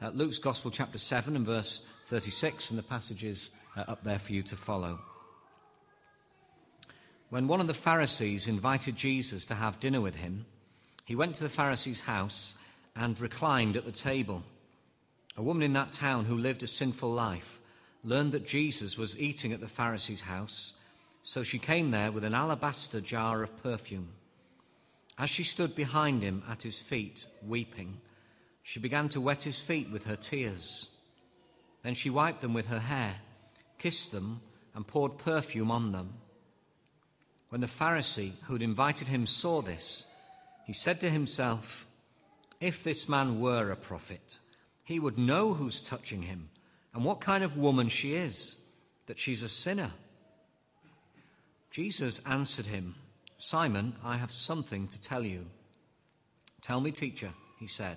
uh, Luke's Gospel, chapter 7, and verse 36, and the passages uh, up there for you to follow. When one of the Pharisees invited Jesus to have dinner with him, he went to the Pharisee's house and reclined at the table. A woman in that town who lived a sinful life learned that Jesus was eating at the Pharisee's house, so she came there with an alabaster jar of perfume. As she stood behind him at his feet, weeping, she began to wet his feet with her tears. Then she wiped them with her hair, kissed them, and poured perfume on them. When the Pharisee who had invited him saw this, he said to himself, If this man were a prophet, he would know who's touching him and what kind of woman she is, that she's a sinner. Jesus answered him, Simon, I have something to tell you. Tell me, teacher, he said.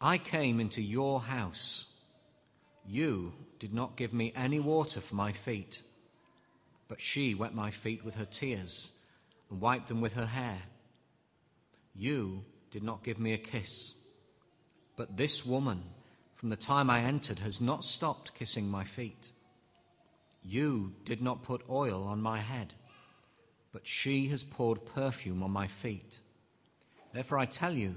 I came into your house. You did not give me any water for my feet, but she wet my feet with her tears and wiped them with her hair. You did not give me a kiss, but this woman, from the time I entered, has not stopped kissing my feet. You did not put oil on my head, but she has poured perfume on my feet. Therefore I tell you,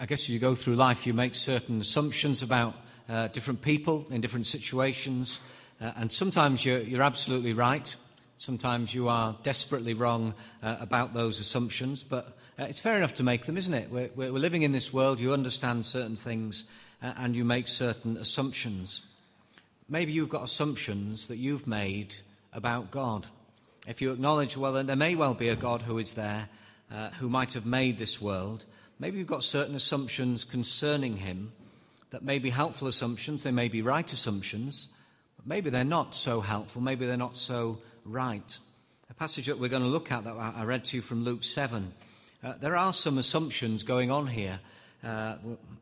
I guess as you go through life, you make certain assumptions about uh, different people in different situations, uh, and sometimes you're, you're, absolutely right. Sometimes you are desperately wrong uh, about those assumptions, but uh, it's fair enough to make them, isn't it? We're, we're living in this world, you understand certain things, uh, and you make certain assumptions. Maybe you've got assumptions that you've made about God. If you acknowledge, well, there may well be a God who is there, uh, who might have made this world, maybe you've got certain assumptions concerning him that may be helpful assumptions, they may be right assumptions, but maybe they're not so helpful, maybe they're not so right. A passage that we're going to look at that I read to you from Luke 7, uh, there are some assumptions going on here. Uh,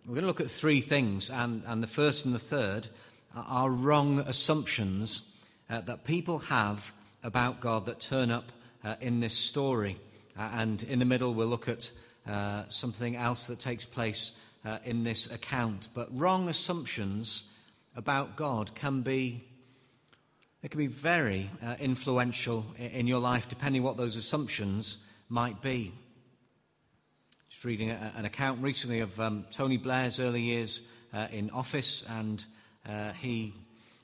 we're going to look at three things, and, and the first and the third are wrong assumptions uh, that people have about God that turn up uh, in this story. Uh, and in the middle, we'll look at uh, something else that takes place uh, in this account. But wrong assumptions about God can be. They can be very uh, influential in, in, your life, depending what those assumptions might be. Just reading a, an account recently of um, Tony Blair's early years uh, in office, and uh, he,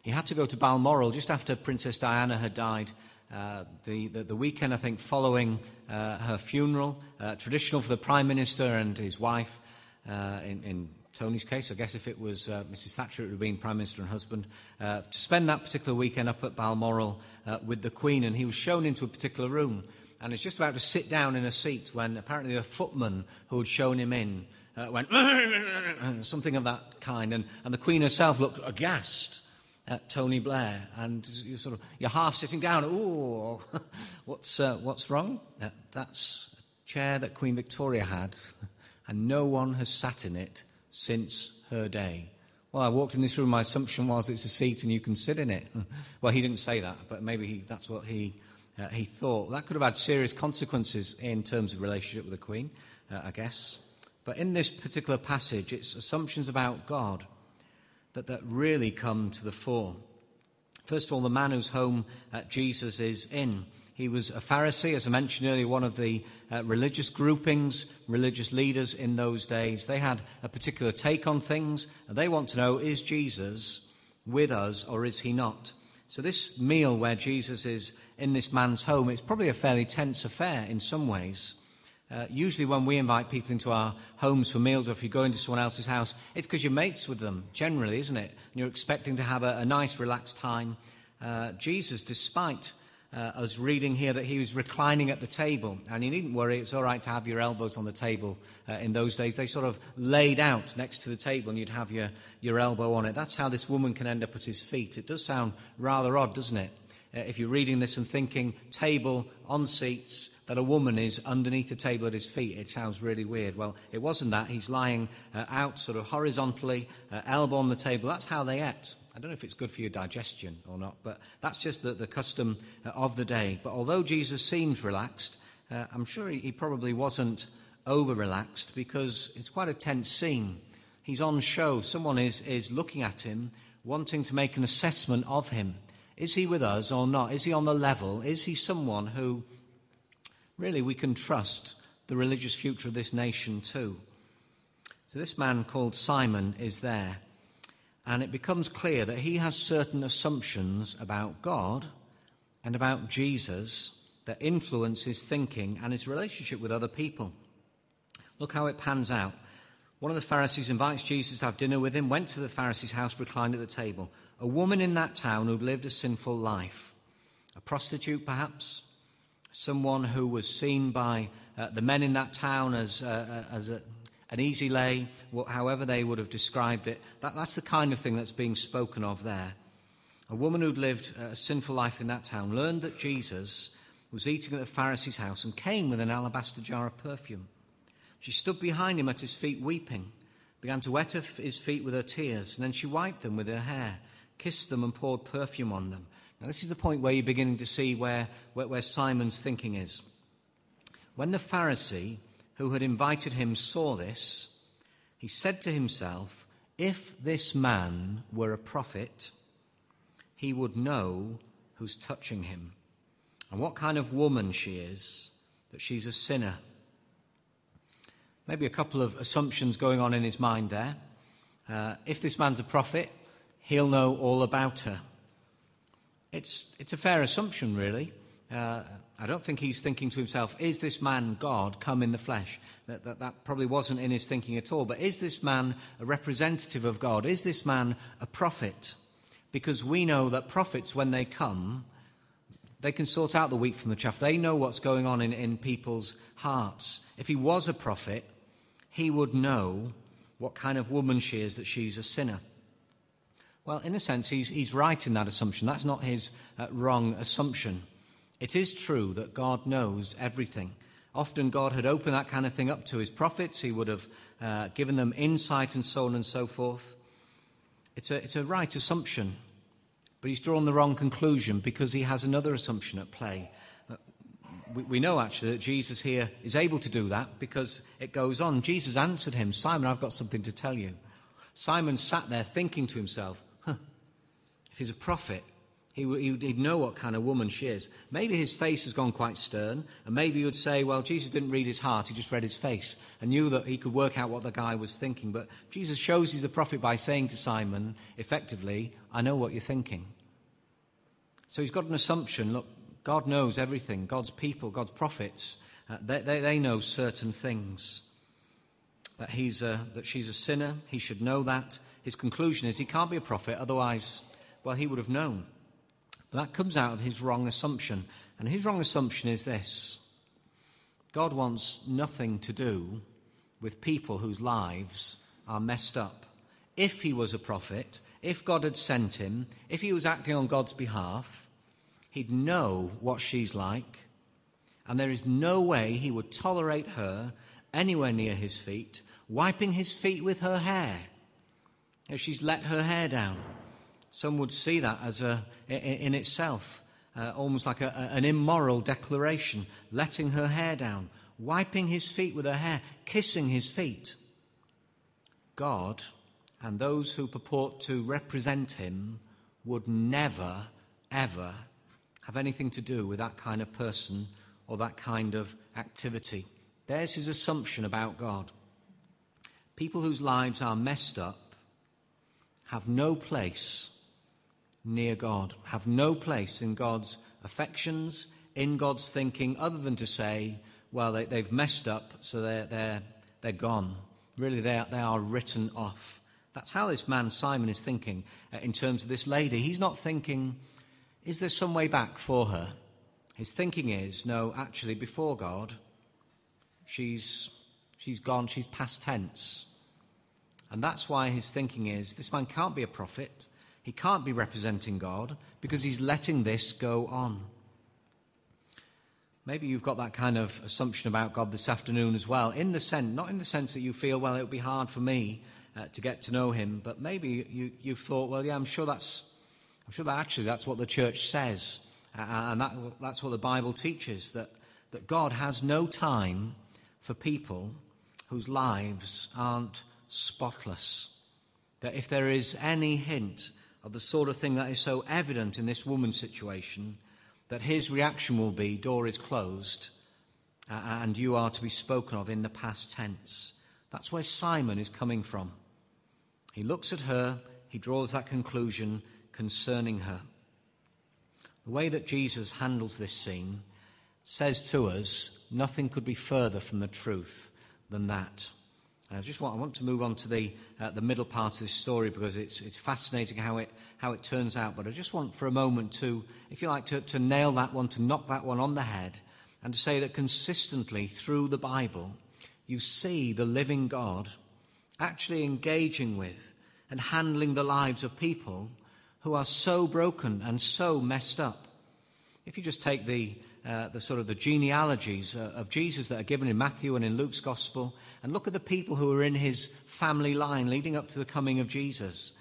he had to go to Balmoral just after Princess Diana had died uh, the, the, the, weekend, I think, following uh, her funeral, uh, traditional for the Prime Minister and his wife, uh, in, in, Tony's case, I guess if it was uh, Mrs. Thatcher, it would have been Prime Minister and husband, to spend that particular weekend up at Balmoral with the Queen. And he was shown into a particular room and is just about to sit down in a seat when apparently a footman who had shown him in went something of that kind. And, and the Queen herself looked aghast at Tony Blair, and you sort of you're half sitting down. Oh, what's uh, what's wrong? That, that's a chair that Queen Victoria had, and no one has sat in it since her day. Well, I walked in this room. My assumption was it's a seat and you can sit in it. well, he didn't say that, but maybe he, that's what he uh, he thought. That could have had serious consequences in terms of relationship with the Queen, uh, I guess. But in this particular passage, it's assumptions about God that, that really come to the fore. First of all, the man whose home uh, Jesus is in. He was a Pharisee, as I mentioned earlier, one of the uh, religious groupings, religious leaders in those days. They had a particular take on things, and they want to know is Jesus with us or is he not? So, this meal where Jesus is in this man's home, it's probably a fairly tense affair in some ways. Uh, usually, when we invite people into our homes for meals, or if you go into someone else's house, it's because you're mates with them, generally, isn't it? And you're expecting to have a, a nice, relaxed time. Uh, Jesus, despite uh, us reading here that he was reclining at the table, and you needn't worry, it's all right to have your elbows on the table uh, in those days. They sort of laid out next to the table, and you'd have your, your elbow on it. That's how this woman can end up at his feet. It does sound rather odd, doesn't it? Uh, if you're reading this and thinking table on seats, that a woman is underneath the table at his feet, it sounds really weird. Well, it wasn't that. He's lying uh, out sort of horizontally, uh, elbow on the table. That's how they ate. I don't know if it's good for your digestion or not, but that's just the, the custom uh, of the day. But although Jesus seems relaxed, uh, I'm sure he, he probably wasn't over relaxed because it's quite a tense scene. He's on show. Someone is, is looking at him, wanting to make an assessment of him. Is he with us or not? Is he on the level? Is he someone who really we can trust the religious future of this nation too? So, this man called Simon is there, and it becomes clear that he has certain assumptions about God and about Jesus that influence his thinking and his relationship with other people. Look how it pans out. One of the Pharisees invites Jesus to have dinner with him, went to the Pharisee's house, reclined at the table. A woman in that town who'd lived a sinful life, a prostitute perhaps, someone who was seen by uh, the men in that town as, uh, uh as a, an easy lay, however they would have described it. That, that's the kind of thing that's being spoken of there. A woman who'd lived a sinful life in that town learned that Jesus was eating at the Pharisee's house and came with an alabaster jar of perfume. She stood behind him at his feet weeping, began to wet his feet with her tears, and then she wiped them with her hair, kissed them, and poured perfume on them. Now, this is the point where you're beginning to see where, where, where Simon's thinking is. When the Pharisee who had invited him saw this, he said to himself, If this man were a prophet, he would know who's touching him and what kind of woman she is, that she's a sinner. Maybe a couple of assumptions going on in his mind there. Uh, if this man's a prophet, he'll know all about her. It's, it's a fair assumption, really. Uh, I don't think he's thinking to himself, is this man God come in the flesh? That, that, that probably wasn't in his thinking at all. But is this man a representative of God? Is this man a prophet? Because we know that prophets, when they come, they can sort out the wheat from the chaff. They know what's going on in, in people's hearts. If he was a prophet, he would know what kind of woman she is, that she's a sinner. Well, in a sense, he's, he's right in that assumption. That's not his uh, wrong assumption. It is true that God knows everything. Often God had opened that kind of thing up to his prophets. He would have uh, given them insight and so on and so forth. It's a, it's a right assumption, but he's drawn the wrong conclusion because he has another assumption at play we, we know actually that Jesus here is able to do that because it goes on. Jesus answered him, Simon, I've got something to tell you. Simon sat there thinking to himself, if he's a prophet, he, would know what kind of woman she is. Maybe his face has gone quite stern, and maybe would say, Well, Jesus didn't read his heart, he just read his face and knew that he could work out what the guy was thinking. But Jesus shows he's a prophet by saying to Simon, effectively, I know what you're thinking. So he's got an assumption look, God knows everything. God's people, God's prophets, uh, they, they, they, know certain things. That, he's a, that she's a sinner, he should know that. His conclusion is he can't be a prophet, otherwise, well, he would have known. But that comes out of his wrong assumption. And his wrong assumption is this God wants nothing to do with people whose lives are messed up. If he was a prophet, if God had sent him, if he was acting on God's behalf, He'd know what she's like, and there is no way he would tolerate her anywhere near his feet, wiping his feet with her hair. If she's let her hair down, some would see that as a, in itself, uh, almost like a, an immoral declaration, letting her hair down, wiping his feet with her hair, kissing his feet. God and those who purport to represent him would never, ever have anything to do with that kind of person or that kind of activity. There's his assumption about God. People whose lives are messed up have no place near God, have no place in God's affections, in God's thinking, other than to say, well, they, have messed up, so they're, they're, they're gone. Really, they are, they are written off. That's how this man, Simon, is thinking uh, in terms of this lady. He's not thinking, is there some way back for her? His thinking is, no, actually, before God, she's, she's gone, she's past tense. And that's why his thinking is this man can't be a prophet. He can't be representing God because he's letting this go on. Maybe you've got that kind of assumption about God this afternoon as well, in the sense, not in the sense that you feel, well, it would be hard for me uh, to get to know him, but maybe you, you've thought, well, yeah, I'm sure that's, I'm sure that actually that's what the church says, uh, and that, that's what the Bible teaches, that, that God has no time for people whose lives aren't spotless. That if there is any hint of the sort of thing that is so evident in this woman's situation, that his reaction will be, door is closed, uh, and you are to be spoken of in the past tense. That's where Simon is coming from. He looks at her, he draws that conclusion concerning her. The way that Jesus handles this scene says to us nothing could be further from the truth than that. I just want, I want to move on to the, uh, the middle part of this story because it's, it's fascinating how it, how it turns out. But I just want for a moment to, if you like, to, to nail that one, to knock that one on the head, and to say that consistently through the Bible, you see the living God actually engaging with and handling the lives of people who are so broken and so messed up. If you just take the, uh, the sort of the genealogies uh, of Jesus that are given in Matthew and in Luke's gospel, and look at the people who are in his family line leading up to the coming of Jesus.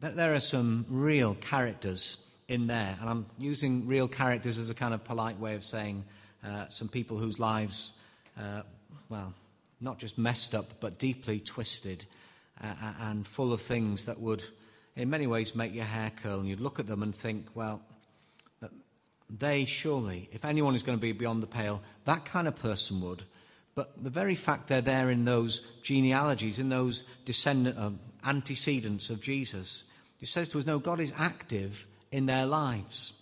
That There are some real characters in there, and I'm using real characters as a kind of polite way of saying uh, some people whose lives, uh, well, not just messed up, but deeply twisted uh, uh, and full of things that would, in many ways, make your hair curl, and you'd look at them and think, well, they surely, if anyone is going to be beyond the pale, that kind of person would. But the very fact they're there in those genealogies, in those descendant, um, antecedents of Jesus, it says to us, no, God is active in their lives.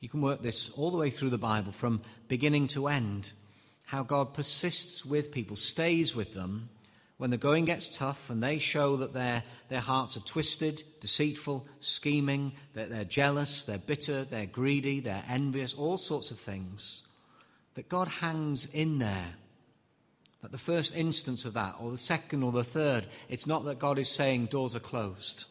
You can work this all the way through the Bible from beginning to end. How God persists with people, stays with them, when the going gets tough and they show that their, their hearts are twisted, deceitful, scheming, that they're jealous, they're bitter, they're greedy, they're envious, all sorts of things, that God hangs in there. That the first instance of that, or the second or the third, it's not that God is saying doors are closed.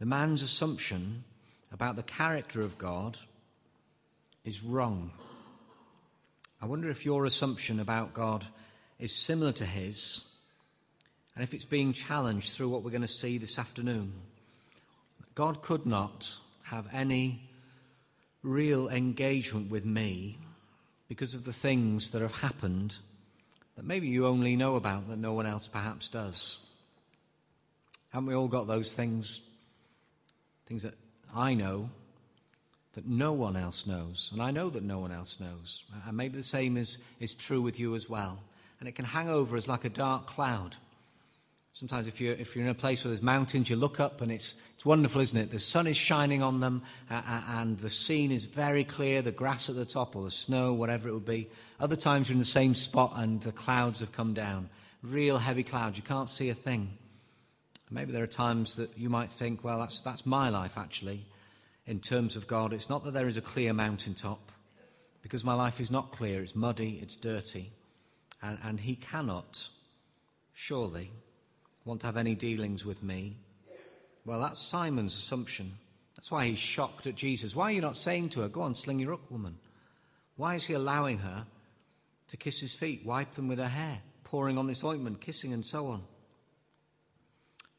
The man's assumption about the character of God is wrong. I wonder if your assumption about God is similar to his, and if it's being challenged through what we're going to see this afternoon, God could not have any real engagement with me because of the things that have happened that maybe you only know about that no one else perhaps does. Haven't we all got those things? Things that I know that no one else knows, and I know that no one else knows. And maybe the same is, is true with you as well and it can hang over us like a dark cloud. Sometimes, if you're, if you're in a place where there's mountains, you look up and it's, it's wonderful, isn't it? The sun is shining on them uh, uh, and the scene is very clear, the grass at the top or the snow, whatever it would be. Other times you're in the same spot and the clouds have come down. Real heavy clouds, you can't see a thing. Maybe there are times that you might think, well, that's, that's my life actually, in terms of God. It's not that there is a clear mountaintop, because my life is not clear, it's muddy, it's dirty and, and he cannot, surely, want to have any dealings with me. Well, that's Simon's assumption. That's why he's shocked at Jesus. Why are you not saying to her, Go on, sling your hook, woman? Why is he allowing her to kiss his feet, wipe them with her hair, pouring on this ointment, kissing, and so on?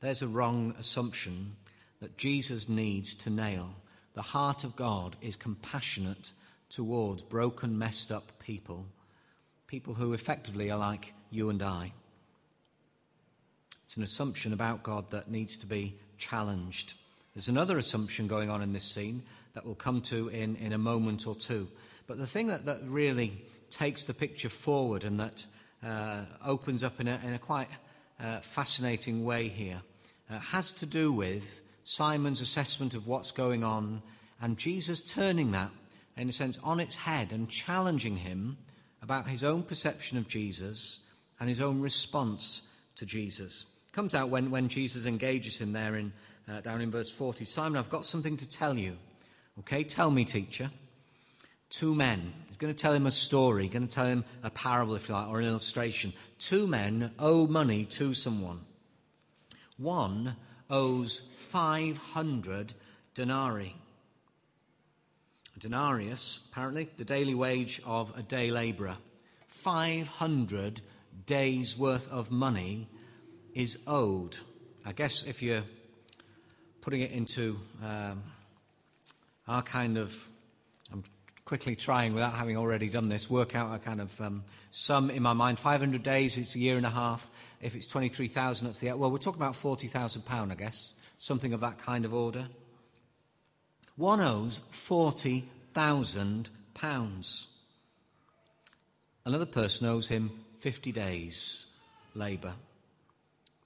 There's a wrong assumption that Jesus needs to nail. The heart of God is compassionate towards broken, messed up people people who effectively are like you and I. It's an assumption about God that needs to be challenged There's another assumption going on in this scene that we'll come to in, in a moment or two. But the thing that, that really takes the picture forward and that uh, opens up in a, in a quite uh, fascinating way here uh, has to do with Simon's assessment of what's going on and Jesus turning that, in a sense, on its head and challenging him about his own perception of Jesus and his own response to Jesus. Comes out when, when Jesus engages him there in, uh, down in verse 40. Simon, I've got something to tell you. Okay, tell me, teacher. Two men. He's going to tell him a story, going to tell him a parable, if you like, or an illustration. Two men owe money to someone. One owes 500 denarii. Denarius, apparently, the daily wage of a day labourer. 500 days' worth of money is owed. I guess if you're putting it into um, our kind of, I'm quickly trying, without having already done this, work out a kind of um, sum in my mind. 500 days, it's a year and a half. If it's 23,000, that's the, well, we're talking about £40,000, I guess, something of that kind of order. One owes £40,000. Another person owes him 50 days' labour,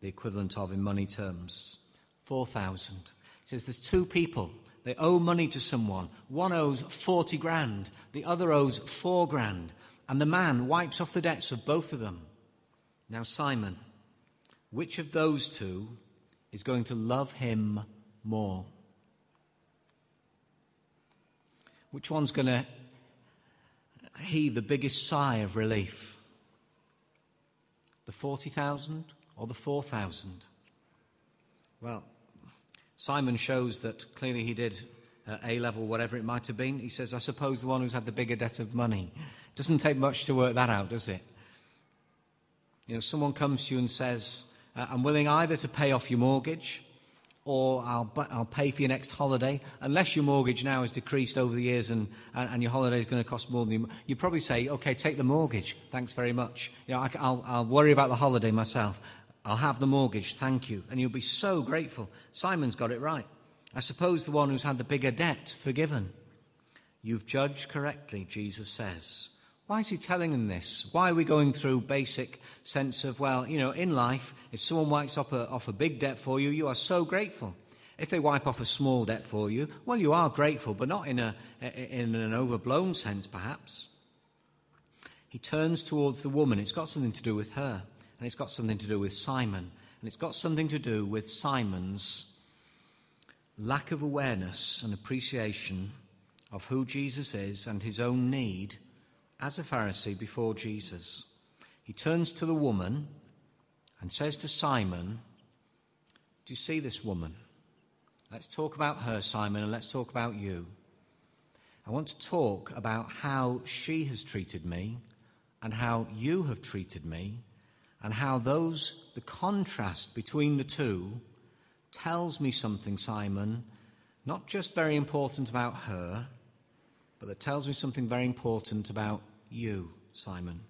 the equivalent of in money terms, 4,000. He says there's two people. They owe money to someone. One owes 40 grand, the other owes 4 grand. And the man wipes off the debts of both of them. Now, Simon, which of those two is going to love him more? Which one's going to heave the biggest sigh of relief? The 40,000 or the 4,000? Well, Simon shows that clearly he did uh, A level, whatever it might have been. He says, I suppose the one who's had the bigger debt of money. Doesn't take much to work that out, does it? You know, someone comes to you and says, uh, I'm willing either to pay off your mortgage or I'll, I'll pay for your next holiday. Unless your mortgage now has decreased over the years and, and, and your holiday is going to cost more than you, you probably say, okay, take the mortgage. Thanks very much. You know, I, I'll, I'll worry about the holiday myself. I'll have the mortgage. Thank you. And you'll be so grateful. Simon's got it right. I suppose the one who's had the bigger debt forgiven. You've judged correctly, Jesus says. Why is he telling them this? Why are we going through basic sense of, well, you know, in life, if someone wipes off a, off a big debt for you, you are so grateful. If they wipe off a small debt for you, well, you are grateful, but not in, a, in an overblown sense, perhaps. He turns towards the woman. It's got something to do with her, and it's got something to do with Simon, and it's got something to do with Simon's lack of awareness and appreciation of who Jesus is and his own need as a Pharisee before Jesus. He turns to the woman and says to Simon, Do you see this woman? Let's talk about her, Simon, and let's talk about you. I want to talk about how she has treated me and how you have treated me and how those, the contrast between the two, tells me something, Simon, not just very important about her, but that tells me something very important about you, Simon.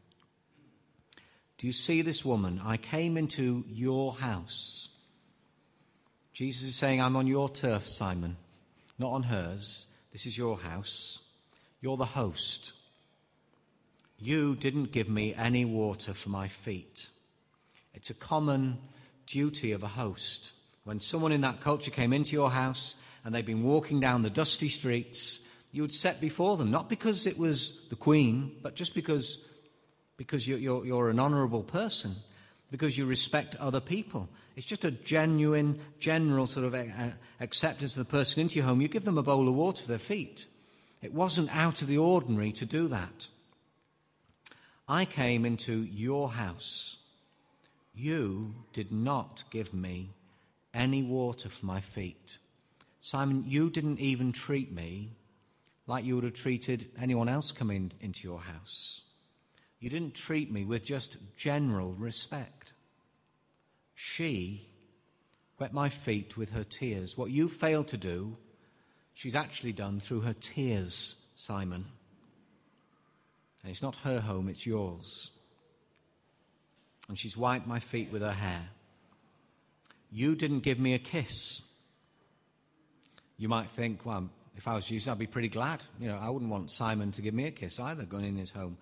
Do you see this woman? I came into your house. Jesus is saying, I'm on your turf, Simon, not on hers. This is your house. You're the host. You didn't give me any water for my feet. It's a common duty of a host. When someone in that culture came into your house and they'd been walking down the dusty streets you would set before them, not because it was the Queen, but just because, because you're, you're, you're an honourable person, because you respect other people. It's just a genuine, general sort of acceptance of the person into your home. You give them a bowl of water for their feet. It wasn't out of the ordinary to do that. I came into your house. You did not give me any water for my feet. Simon, you didn't even treat me like you would have treated anyone else coming into your house. You didn't treat me with just general respect. She wet my feet with her tears. What you failed to do, she's actually done through her tears, Simon. And it's not her home, it's yours. And she's wiped my feet with her hair. You didn't give me a kiss. You might think, well, if I was Jesus, I'd be pretty glad. You know, I wouldn't want Simon to give me a kiss either, going in his home.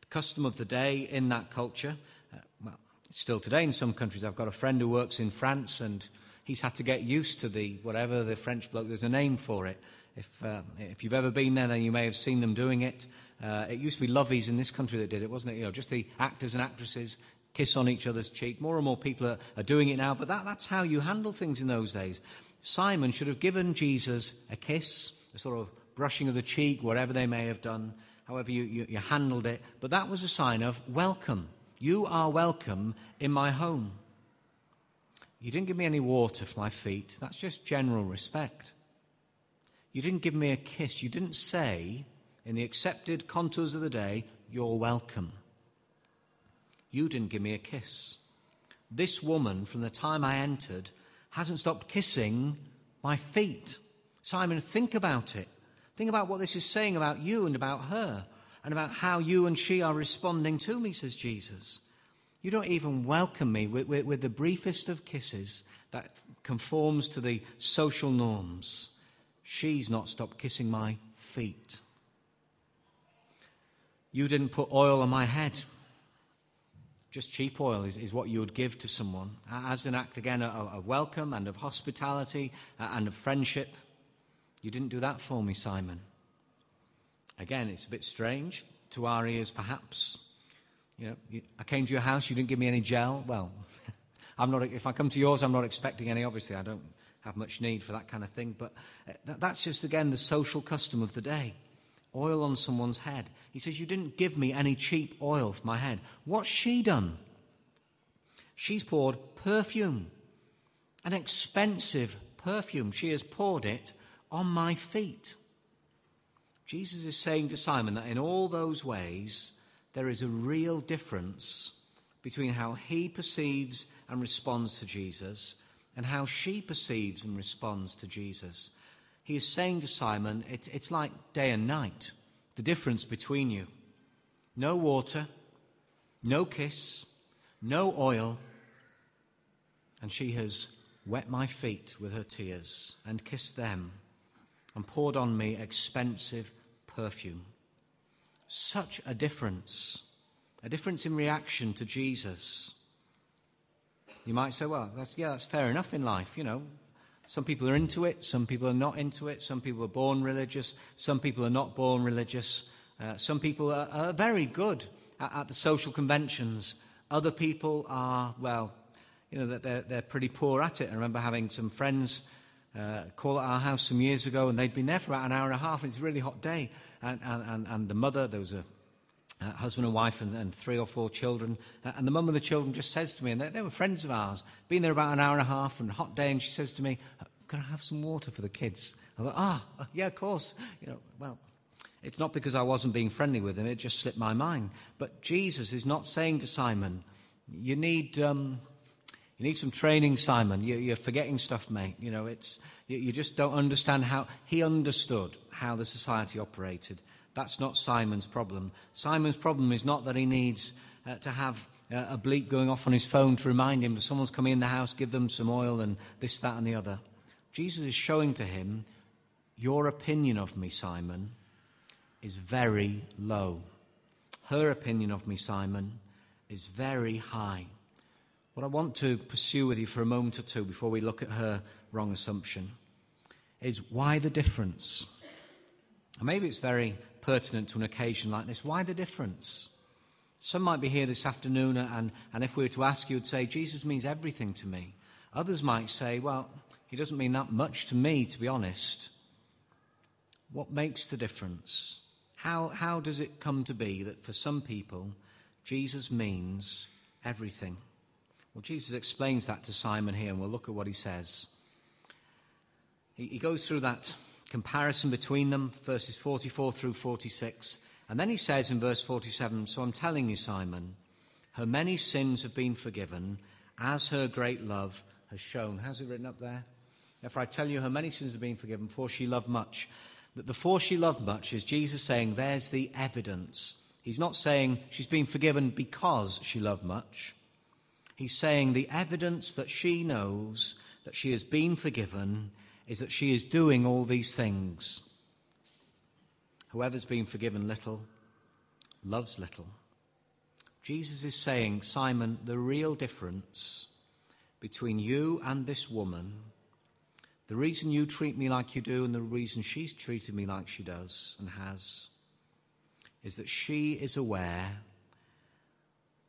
The custom of the day in that culture, uh, well, still today in some countries. I've got a friend who works in France, and he's had to get used to the whatever the French bloke. There's a name for it. If uh, if you've ever been there, then you may have seen them doing it. Uh, it used to be lovies in this country that did it, wasn't it? You know, just the actors and actresses kiss on each other's cheek. More and more people are, are doing it now, but that, that's how you handle things in those days. Simon should have given Jesus a kiss, sort of brushing of the cheek, whatever they may have done, however you, you, you handled it. But that was a sign of welcome. You are welcome in my home. You didn't give me any water for my feet. That's just general respect. You didn't give me a kiss. You didn't say, in the accepted contours of the day, you're welcome. You didn't give me a kiss. This woman, from the time I entered, hasn't stopped kissing my feet. Simon, think about it. Think about what this is saying about you and about her and about how you and she are responding to me, says Jesus. You don't even welcome me with, with, with the briefest of kisses that conforms to the social norms. She's not stopped kissing my feet. You didn't put oil on my head just cheap oil is, is what you would give to someone as an act, again, of, of welcome and of hospitality and of friendship. You didn't do that for me, Simon. Again, it's a bit strange to our ears, perhaps. You know, I came to your house, you didn't give me any gel. Well, I'm not, if I come to yours, I'm not expecting any. Obviously, I don't have much need for that kind of thing. But uh, that's just, again, the social custom of the day oil on someone's head. He says, You didn't give me any cheap oil for my head. What's she done? She's poured perfume, an expensive perfume. She has poured it on my feet. Jesus is saying to Simon that in all those ways, there is a real difference between how he perceives and responds to Jesus and how she perceives and responds to Jesus he is saying to Simon, it, it's like day and night, the difference between you. No water, no kiss, no oil. And she has wet my feet with her tears and kissed them and poured on me expensive perfume. Such a difference, a difference in reaction to Jesus. You might say, well, that's, yeah, that's fair enough in life, you know. Some people are into it, some people are not into it, some people are born religious, some people are not born religious. Uh, some people are, are very good at, at, the social conventions. Other people are, well, you know, they're, they're pretty poor at it. I remember having some friends uh, call at our house some years ago, and they'd been there for about an hour and a half, and it's a really hot day. And, and, and the mother, there was a uh, husband and wife and, and, three or four children. Uh, and the mum of the children just says to me, and they, they, were friends of ours, been there about an hour and a half and a hot day, and she says to me, Can I have some water for the kids? I thought, Ah, oh, yeah, of course. You know, well, it's not because I wasn't being friendly with him, it just slipped my mind. But Jesus is not saying to Simon, You need. Um, you need some training, Simon. You, are forgetting stuff, mate. You know, it's, you, just don't understand how he understood how the society operated. That's not Simon's problem. Simon's problem is not that he needs uh, to have uh, a bleep going off on his phone to remind him that someone's coming in the house, give them some oil and this, that, and the other. Jesus is showing to him, Your opinion of me, Simon, is very low. Her opinion of me, Simon, is very high. What I want to pursue with you for a moment or two before we look at her wrong assumption is why the difference? And maybe it's very pertinent to an occasion like this. Why the difference? Some might be here this afternoon, and, and if we were to ask you, would say, Jesus means everything to me. Others might say, well, he doesn't mean that much to me, to be honest. What makes the difference? How, how does it come to be that for some people, Jesus means everything? Well, Jesus explains that to Simon here, and we'll look at what he says. He, he goes through that comparison between them, verses 44 through 46. And then he says in verse 47 So I'm telling you, Simon, her many sins have been forgiven, as her great love has shown. How's it written up there? Therefore, I tell you, her many sins have been forgiven, for she loved much. That the for she loved much is Jesus saying, There's the evidence. He's not saying she's been forgiven because she loved much. He's saying the evidence that she knows that she has been forgiven is that she is doing all these things. Whoever's been forgiven little loves little. Jesus is saying, Simon, the real difference between you and this woman, the reason you treat me like you do and the reason she's treated me like she does and has, is that she is aware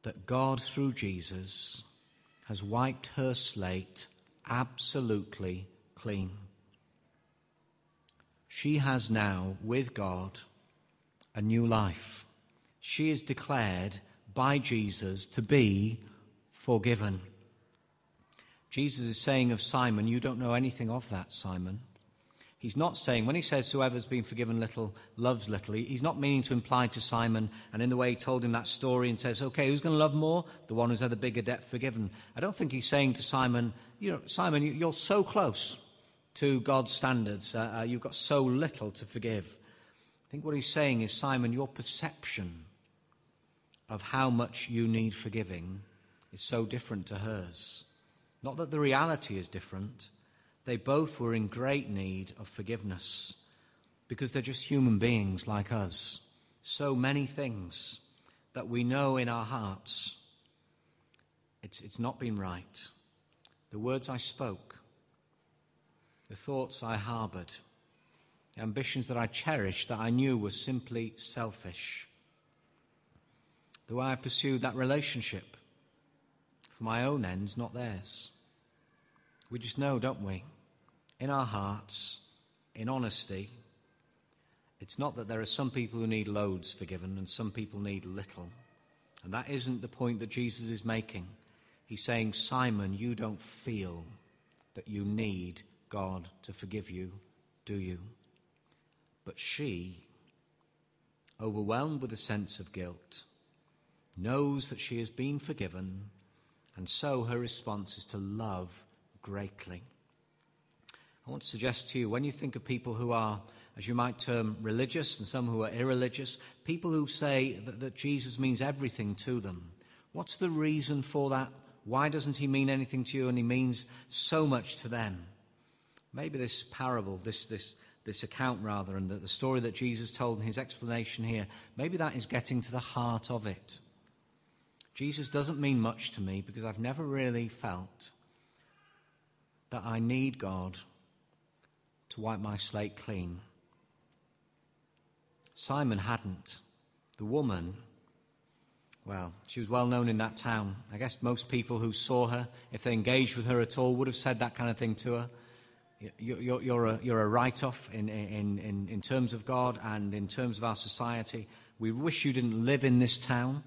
that God, through Jesus, has wiped her slate absolutely clean. She has now, with God, a new life. She is declared by Jesus to be forgiven. Jesus is saying of Simon, You don't know anything of that, Simon. He's not saying, when he says, Whoever's been forgiven little loves little, he's not meaning to imply to Simon, and in the way he told him that story and says, Okay, who's going to love more? The one who's had a bigger debt forgiven. I don't think he's saying to Simon, You know, Simon, you're so close to God's standards. Uh, uh, you've got so little to forgive. I think what he's saying is, Simon, your perception of how much you need forgiving is so different to hers. Not that the reality is different they both were in great need of forgiveness because they're just human beings like us. So many things that we know in our hearts it's, it's not been right. The words I spoke, the thoughts I harbored, the ambitions that I cherished that I knew were simply selfish. The way I pursued that relationship for my own ends, not theirs. We just know, don't we? In our hearts, in honesty, it's not that there are some people who need loads forgiven and some people need little. And that isn't the point that Jesus is making. He's saying, Simon, you don't feel that you need God to forgive you, do you? But she, overwhelmed with a sense of guilt, knows that she has been forgiven, and so her response is to love greatly. I want to suggest to you when you think of people who are, as you might term, religious and some who are irreligious, people who say that, that Jesus means everything to them, what's the reason for that? Why doesn't he mean anything to you and he means so much to them? Maybe this parable, this, this, this account rather, and the, the story that Jesus told in his explanation here, maybe that is getting to the heart of it. Jesus doesn't mean much to me because I've never really felt that I need God to wipe my slate clean. Simon hadn't. The woman, well, she was well known in that town. I guess most people who saw her, if they engaged with her at all, would have said that kind of thing to her. You're, you're a, you're a write off in, in, in, in terms of God and in terms of our society. We wish you didn't live in this town,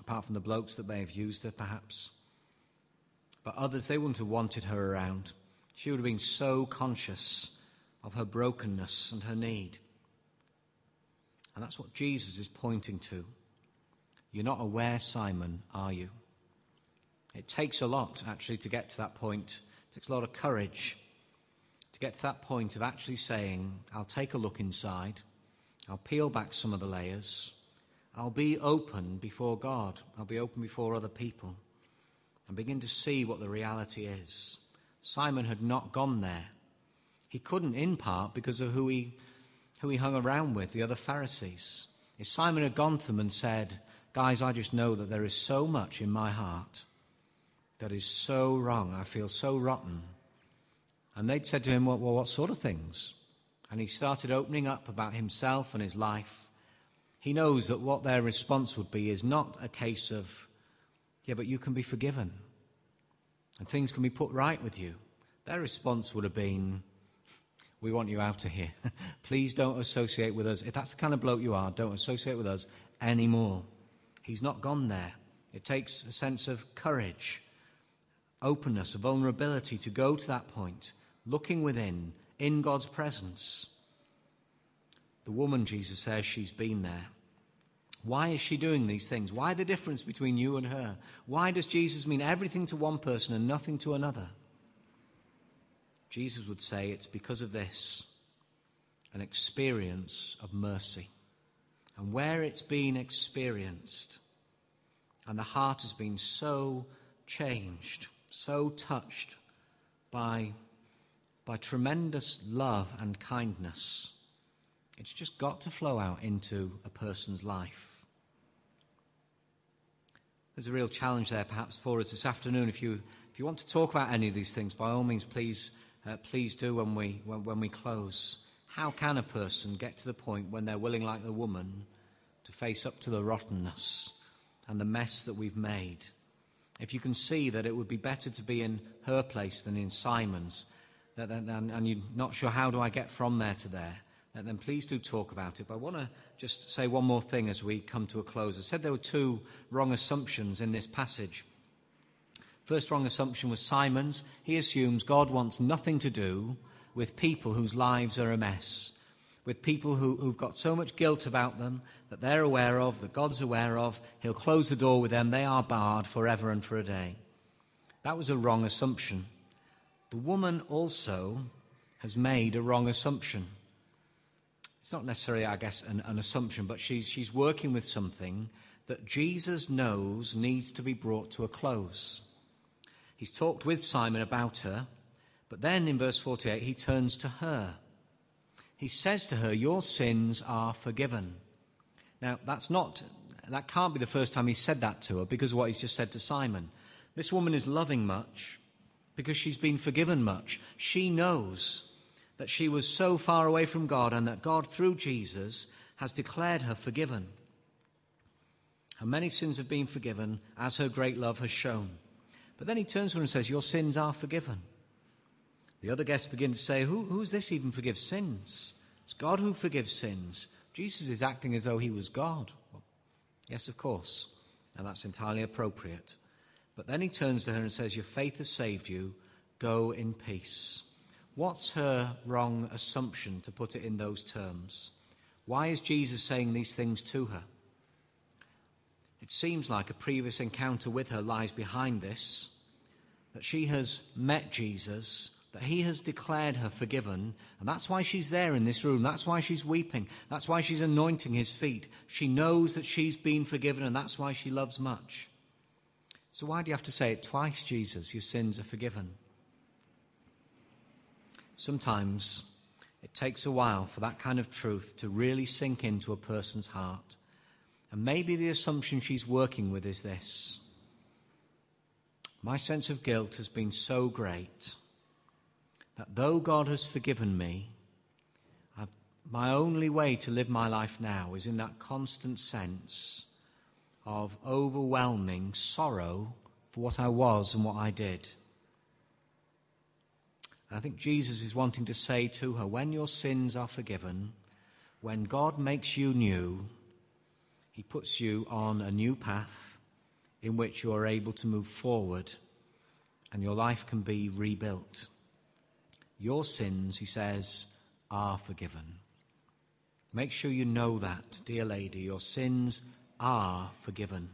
apart from the blokes that may have used her, perhaps. But others, they wouldn't have wanted her around. She would have been so conscious of her brokenness and her need. And that's what Jesus is pointing to. You're not aware, Simon, are you? It takes a lot, actually, to get to that point. It takes a lot of courage to get to that point of actually saying, I'll take a look inside, I'll peel back some of the layers, I'll be open before God, I'll be open before other people, and begin to see what the reality is. Simon had not gone there. He couldn't, in part, because of who he, who he hung around with, the other Pharisees. If Simon had gone to them and said, Guys, I just know that there is so much in my heart that is so wrong, I feel so rotten. And they'd said to him, Well, well what sort of things? And he started opening up about himself and his life. He knows that what their response would be is not a case of, Yeah, but you can be forgiven and things can be put right with you. Their response would have been, we want you out of here. Please don't associate with us. If that's the kind of bloke you are, don't associate with us anymore. He's not gone there. It takes a sense of courage, openness, vulnerability to go to that point, looking within, in God's presence. The woman, Jesus says, she's been there. Why is she doing these things? Why the difference between you and her? Why does Jesus mean everything to one person and nothing to another? Jesus would say it's because of this an experience of mercy. And where it's been experienced, and the heart has been so changed, so touched by by tremendous love and kindness. It's just got to flow out into a person's life. There's a real challenge there, perhaps, for us this afternoon. If you, if you want to talk about any of these things, by all means, please, uh, please do when we, when, when we close. How can a person get to the point when they're willing, like the woman, to face up to the rottenness and the mess that we've made? If you can see that it would be better to be in her place than in Simon's, that, and, and you're not sure how do I get from there to there, then please do talk about it. But I want to just say one more thing as we come to a close. I said there were two wrong assumptions in this passage. First wrong assumption was Simon's. He assumes God wants nothing to do with people whose lives are a mess, with people who, who've got so much guilt about them that they're aware of, that God's aware of. He'll close the door with them. They are barred forever and for a day. That was a wrong assumption. The woman also has made a wrong assumption. It's not necessarily, I guess, an, an assumption, but she's, she's working with something that Jesus knows needs to be brought to a close. He's talked with Simon about her, but then in verse 48, he turns to her. He says to her, Your sins are forgiven. Now, that's not, that can't be the first time he said that to her because of what he's just said to Simon. This woman is loving much because she's been forgiven much. She knows that she was so far away from God and that God, through Jesus, has declared her forgiven. Her many sins have been forgiven as her great love has shown. But then he turns to her and says, Your sins are forgiven. The other guests begin to say, Who, Who's this even forgives sins? It's God who forgives sins. Jesus is acting as though he was God. Well, yes, of course, and that's entirely appropriate. But then he turns to her and says, Your faith has saved you. Go in peace. What's her wrong assumption to put it in those terms? Why is Jesus saying these things to her? It seems like a previous encounter with her lies behind this, that she has met Jesus, that he has declared her forgiven, and that's why she's there in this room. That's why she's weeping. That's why she's anointing his feet. She knows that she's been forgiven, and that's why she loves much. So, why do you have to say it twice, Jesus? Your sins are forgiven. Sometimes it takes a while for that kind of truth to really sink into a person's heart. And maybe the assumption she's working with is this My sense of guilt has been so great that though God has forgiven me, I've, my only way to live my life now is in that constant sense of overwhelming sorrow for what I was and what I did. And I think Jesus is wanting to say to her when your sins are forgiven, when God makes you new, he puts you on a new path in which you are able to move forward and your life can be rebuilt. Your sins, he says, are forgiven. Make sure you know that, dear lady. Your sins are forgiven.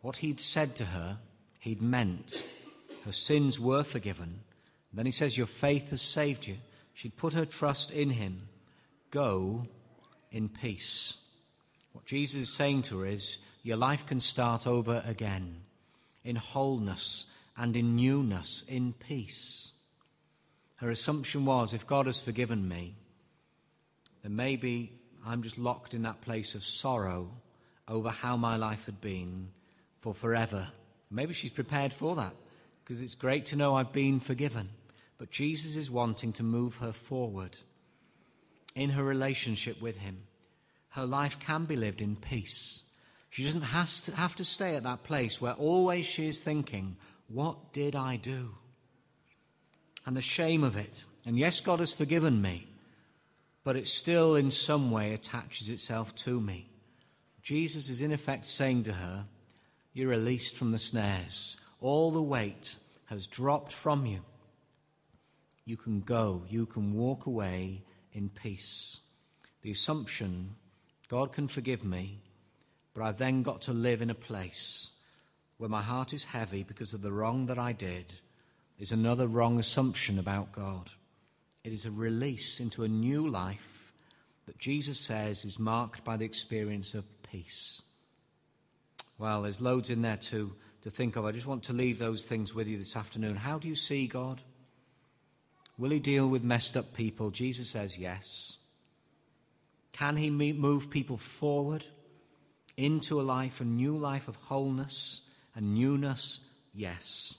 What he'd said to her, he'd meant. Her sins were forgiven. then he says, Your faith has saved you. She'd put her trust in him. Go in peace. What Jesus is saying to her is, Your life can start over again in wholeness and in newness, in peace. Her assumption was, If God has forgiven me, then maybe I'm just locked in that place of sorrow over how my life had been for forever. Maybe she's prepared for that because it's great to know I've been forgiven. But Jesus is wanting to move her forward in her relationship with Him her life can be lived in peace. She doesn't have to, have to stay at that place where always she is thinking, What did I do? And the shame of it. And yes, God has forgiven me, but it still in some way attaches itself to me. Jesus is in effect saying to her, You're released from the snares. All the weight has dropped from you. You can go, you can walk away in peace. The assumption God can forgive me, but I've then got to live in a place where my heart is heavy because of the wrong that I did is another wrong assumption about God. It is a release into a new life that Jesus says is marked by the experience of peace. Well, there's loads in there to, to think of. I just want to leave those things with you this afternoon. How do you see God? Will he deal with messed up people? Jesus says yes. Can he move people forward into a life, a new life of wholeness and newness? Yes.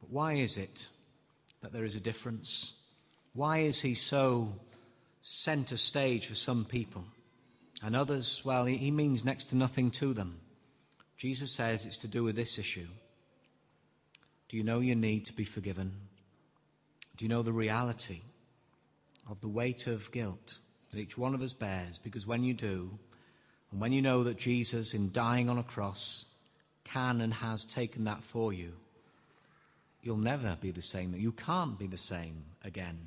But why is it that there is a difference? Why is he so center stage for some people? And others, well, he means next to nothing to them. Jesus says it's to do with this issue. Do you know you need to be forgiven? Do you know the reality of the weight of guilt that each one of us bears? Because when you do, and when you know that Jesus, in dying on a cross, can and has taken that for you, you'll never be the same. You can't be the same again.